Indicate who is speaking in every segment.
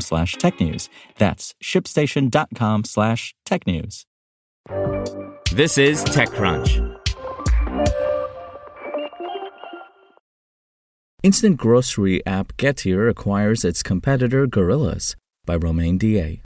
Speaker 1: slash technews. That's shipstation.com slash technews.
Speaker 2: This is TechCrunch.
Speaker 1: Instant grocery app Getir acquires its competitor Gorillas by Romain Dillet.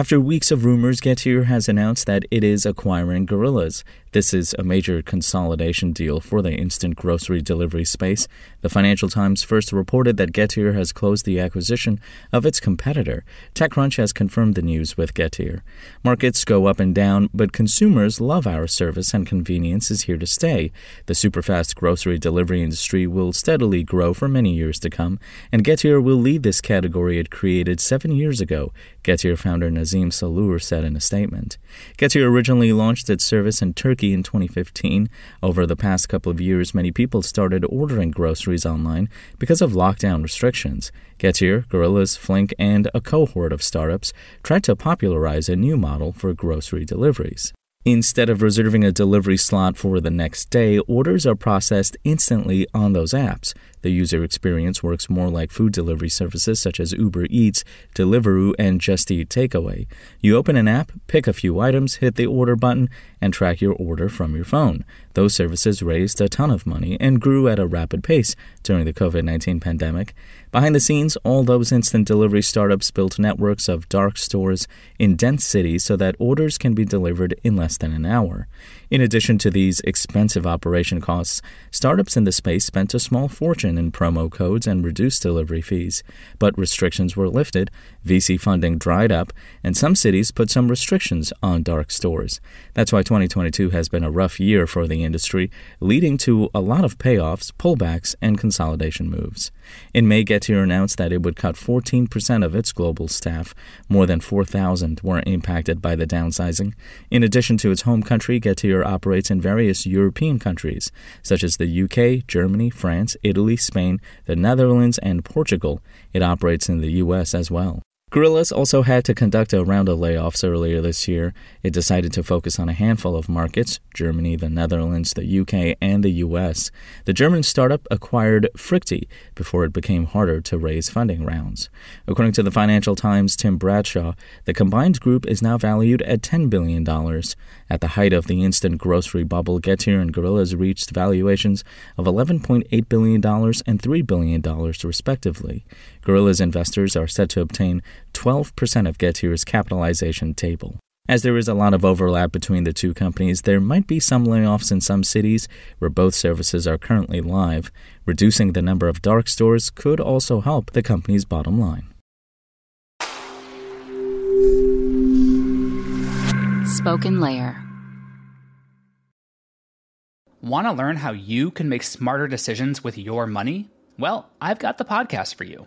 Speaker 1: After weeks of rumors, Getir has announced that it is acquiring Gorillas. This is a major consolidation deal for the instant grocery delivery space. The Financial Times first reported that Getir has closed the acquisition of its competitor. TechCrunch has confirmed the news with Getir. Markets go up and down, but consumers love our service and convenience is here to stay. The superfast grocery delivery industry will steadily grow for many years to come, and Getir will lead this category it created seven years ago, Getir founder Nazim Salur said in a statement. Getir originally launched its service in Turkey in 2015. Over the past couple of years, many people started ordering groceries online because of lockdown restrictions. Getir, Gorillas, Flink, and a cohort of startups tried to popularize a new model for grocery deliveries. Instead of reserving a delivery slot for the next day, orders are processed instantly on those apps. The user experience works more like food delivery services such as Uber Eats, Deliveroo, and Just Eat Takeaway. You open an app, pick a few items, hit the order button, and track your order from your phone. Those services raised a ton of money and grew at a rapid pace during the COVID 19 pandemic. Behind the scenes, all those instant delivery startups built networks of dark stores in dense cities so that orders can be delivered in less than an hour. In addition to these expensive operation costs, startups in the space spent a small fortune in promo codes and reduced delivery fees. But restrictions were lifted, VC funding dried up, and some cities put some restrictions on dark stores. That's why 2022 has been a rough year for the industry, leading to a lot of payoffs, pullbacks, and consolidation moves. In May, Getir announced that it would cut 14% of its global staff. More than 4,000 were impacted by the downsizing. In addition to its home country, Getir operates in various European countries, such as the UK, Germany, France, Italy, Spain, the Netherlands, and Portugal. It operates in the US as well. Gorillas also had to conduct a round of layoffs earlier this year. It decided to focus on a handful of markets Germany, the Netherlands, the UK, and the US. The German startup acquired Frichti before it became harder to raise funding rounds. According to the Financial Times' Tim Bradshaw, the combined group is now valued at $10 billion. At the height of the instant grocery bubble, Getir and Gorillas reached valuations of $11.8 billion and $3 billion, respectively. Gorillas investors are set to obtain 12% of Getir's capitalization table. As there is a lot of overlap between the two companies, there might be some layoffs in some cities where both services are currently live. Reducing the number of dark stores could also help the company's bottom line.
Speaker 3: Spoken Layer.
Speaker 4: Want to learn how you can make smarter decisions with your money? Well, I've got the podcast for you.